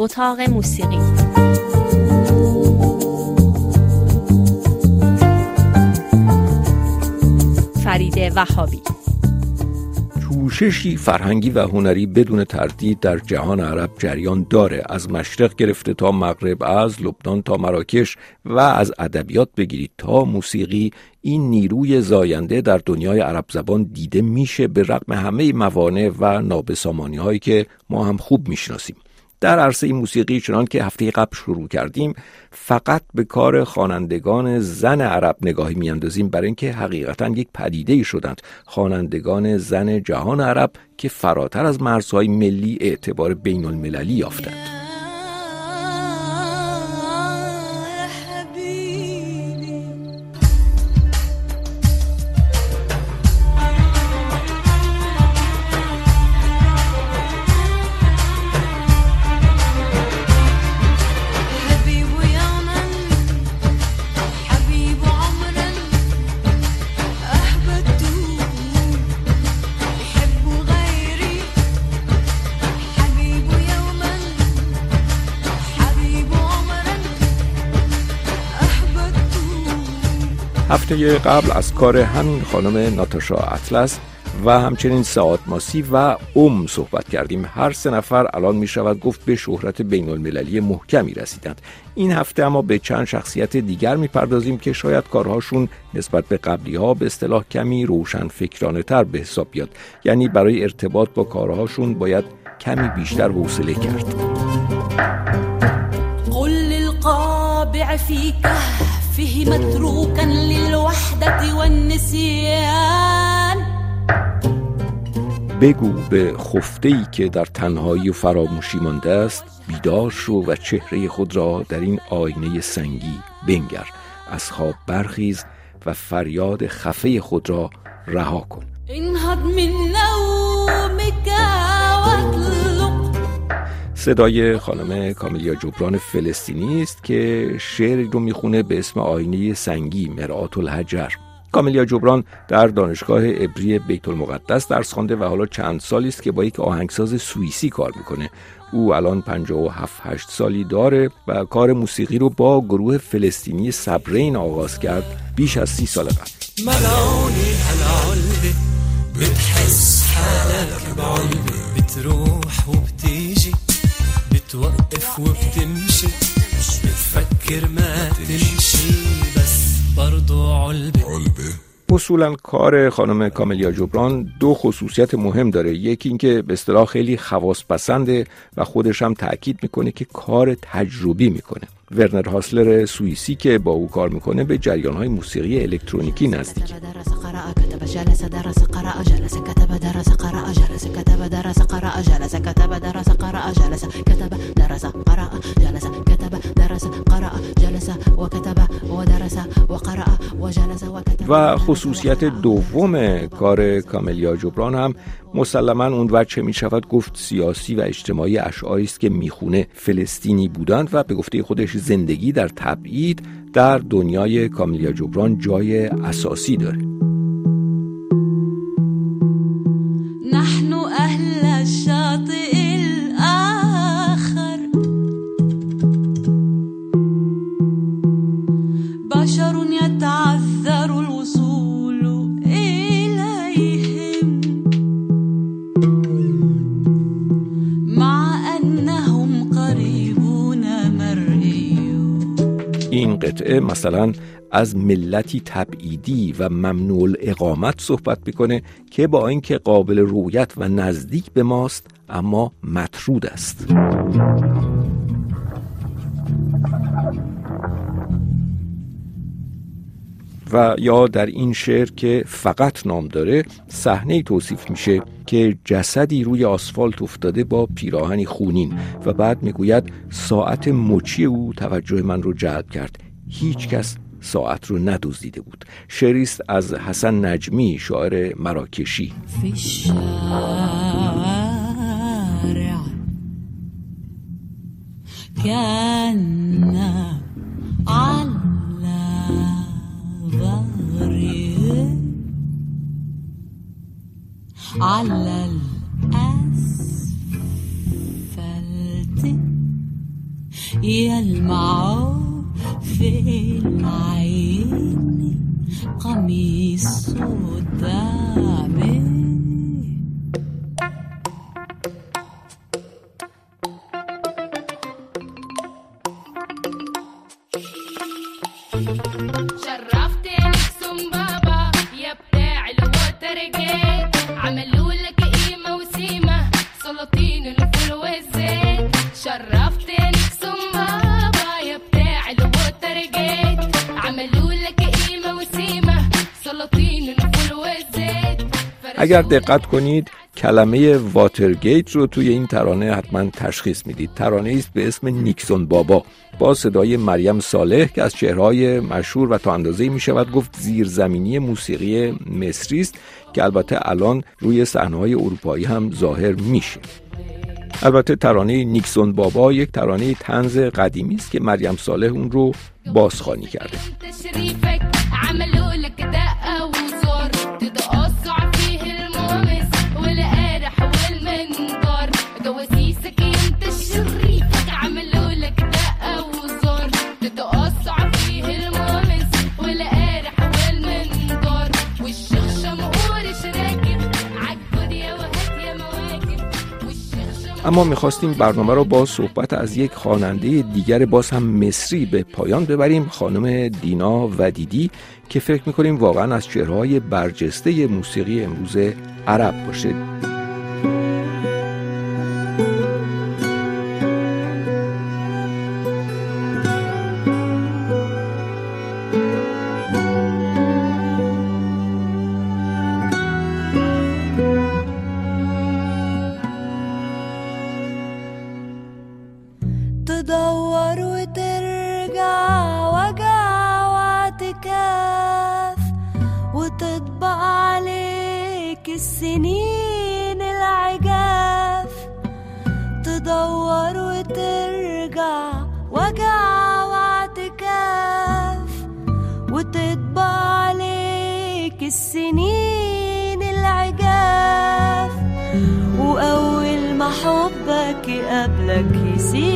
اتاق موسیقی. فرید وهابی. پوششی فرهنگی و هنری بدون تردید در جهان عرب جریان داره. از مشرق گرفته تا مغرب از لبنان تا مراکش و از ادبیات بگیرید تا موسیقی این نیروی زاینده در دنیای عرب زبان دیده میشه به رغم همه موانع و نابسامانی هایی که ما هم خوب می‌شناسیم. در عرصه موسیقی چنان که هفته قبل شروع کردیم فقط به کار خوانندگان زن عرب نگاهی میاندازیم برای اینکه حقیقتا یک پدیده ای شدند. خوانندگان زن جهان عرب که فراتر از مرزهای ملی اعتبار بین المللی یافتند. هفته قبل از کار همین خانم ناتاشا اطلس و همچنین سعاد ماسی و ام صحبت کردیم. هر سه نفر الان می شود گفت به شهرت بین المللی محکمی رسیدند. این هفته اما به چند شخصیت دیگر می پردازیم که شاید کارهاشون نسبت به قبلی ها به اصطلاح کمی روشن فکرانه تر به حساب بیاد. یعنی برای ارتباط با کارهاشون باید کمی بیشتر حوصله کرد. قل للقابع فيه متروكا للوحدة والنسيان. بگو به خفته ای که در تنهایی و فراموشی مانده است بیدار شو و چهره خود را در این آینه سنگی بنگر. از خواب برخیز و فریاد خفه خود را رها کن. انهض من صدای خانم کامیلیا جبران فلسطینی است که شعری رو می‌خونه به اسم آینه سنگی مرآت الحجر. کامیلیا جبران در دانشگاه ابری بیت المقدس درس خوانده و حالا چند سالی است که با یک آهنگساز سوئیسی کار می‌کنه. او الان 57 8 سالی داره و کار موسیقی رو با گروه فلسطینی صبرین آغاز کرد بیش از سی سال قبل. بتحس حالك بتروح وبتيجي بتوقف وبتمشي مش بتفكر ما تمشي بس برضو علبة علبة اصولا کار خانم کاملیا جبران دو خصوصیت مهم داره. یکی اینکه به اصطلاح خیلی خواص پسنده و خودش هم تاکید می‌کنه که کار تجربی می‌کنه. ورنر هاسلر سوئیسی که با او کار می‌کنه به جریان های موسیقی الکترونیکی نزدیک. و خصوصیت دوم کار کاملیا جبران هم مسلما اون وجه می گفت سیاسی و اجتماعی اشعاری است که می‌خونه فلسطینی بودند و به گفته خودش زندگی در تبعید در دنیای کاملیا جبران جای اساسی داره. نحن اهل الشاطئ الاخر. بشر يتعذر الوصول. قطعه مثلا از ملتی تبعیدی و ممنوع اقامت صحبت می‌کنه که با اینکه قابل رویت و نزدیک به ماست اما مطرود است. و یا در این شعر که فقط نام داره صحنه توصیف میشه که جسدی روی آسفالت افتاده با پیراهنی خونین و بعد می‌گوید ساعت مچی او توجه من رو جلب کرد. هیچ کس ساعت رو ندزدیده بود. شعریست از حسن نجمی شاعر مراکشی. على قميص الدعم اگر دقت کنید کلمه واترگیت رو توی این ترانه حتما تشخیص می‌دید. ترانه است به اسم نیکسون بابا. با صدای مریم صالح که از چهرهای مشهور و تا اندازه می شود گفت زیرزمینی موسیقی مصری است که البته الان روی صحنه‌های اروپایی هم ظاهر میشه. البته ترانه نیکسون بابا یک ترانه تنز قدیمی است که مریم صالح اون رو بازخوانی کرده. اما می‌خواستیم برنامه رو با صحبت از یک خواننده دیگر باز هم مصری به پایان ببریم خانم دینا ودیدی که فکر می‌کنیم واقعا از چهرهای برجسته موسیقی امروز عرب باشه. السنين العجاف وأول ما حبك يقابلك يسيبك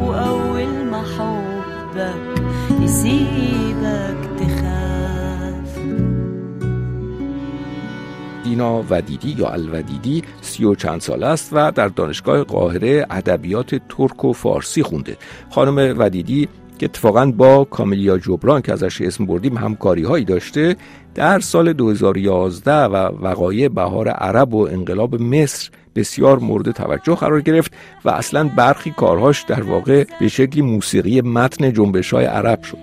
وأول ما حبك يسيبك تخاف. دینا ودیدی یا الودیدی سی و چند ساله است و در دانشگاه قاهره ادبیات ترک و فارسی خونده. خانم ودیدی که اتفاقا با کامیلیا جبران که ازش اسم بردیم همکاری هایی داشته در سال 2011 و وقایع بهار عرب و انقلاب مصر بسیار مورد توجه قرار گرفت و اصلا برخی کارهاش در واقع به شکلی موسیقی متن جنبش های عرب شد.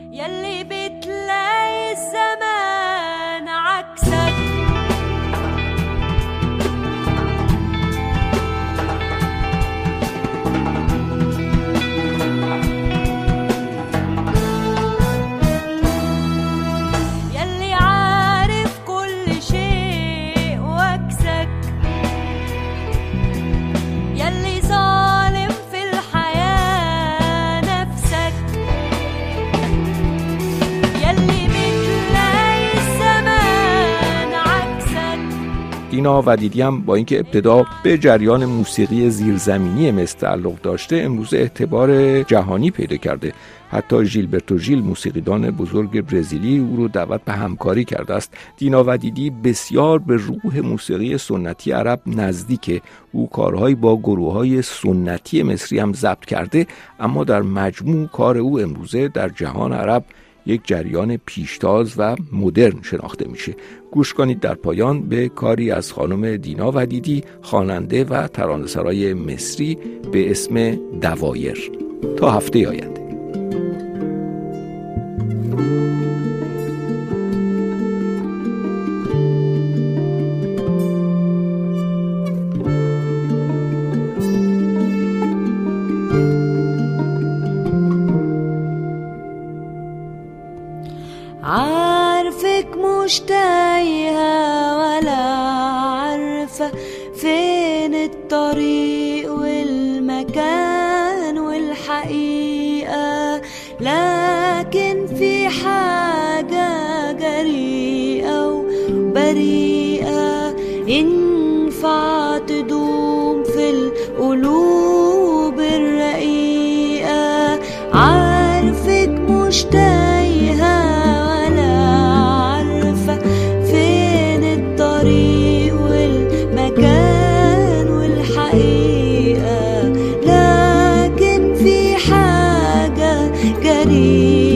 دینا ودیدی هم با اینکه ابتدا به جریان موسیقی زیرزمینی مصر تعلق داشته امروز اعتبار جهانی پیدا کرده. حتی ژیلبرتو ژیل موسیقیدان بزرگ برزیلی او رو دعوت به همکاری کرده است. دینا ودیدی بسیار به روح موسیقی سنتی عرب نزدیکه. او کارهایی با گروه های سنتی مصری هم ضبط کرده اما در مجموع کار او امروزه در جهان عرب یک جریان پیشتاز و مدرن شناخته میشه. گوش کنید در پایان به کاری از خانم دینا ودیدی خواننده و ترانه‌سرای مصری به اسم دوایر. تا هفته آینده. بريئة وبريئة ينفع تدوم في القلوب الرقيقة. عارفك مش تايهة ولا عارفة فين الطريق والمكان والحقيقة. لكن في حاجة جريئة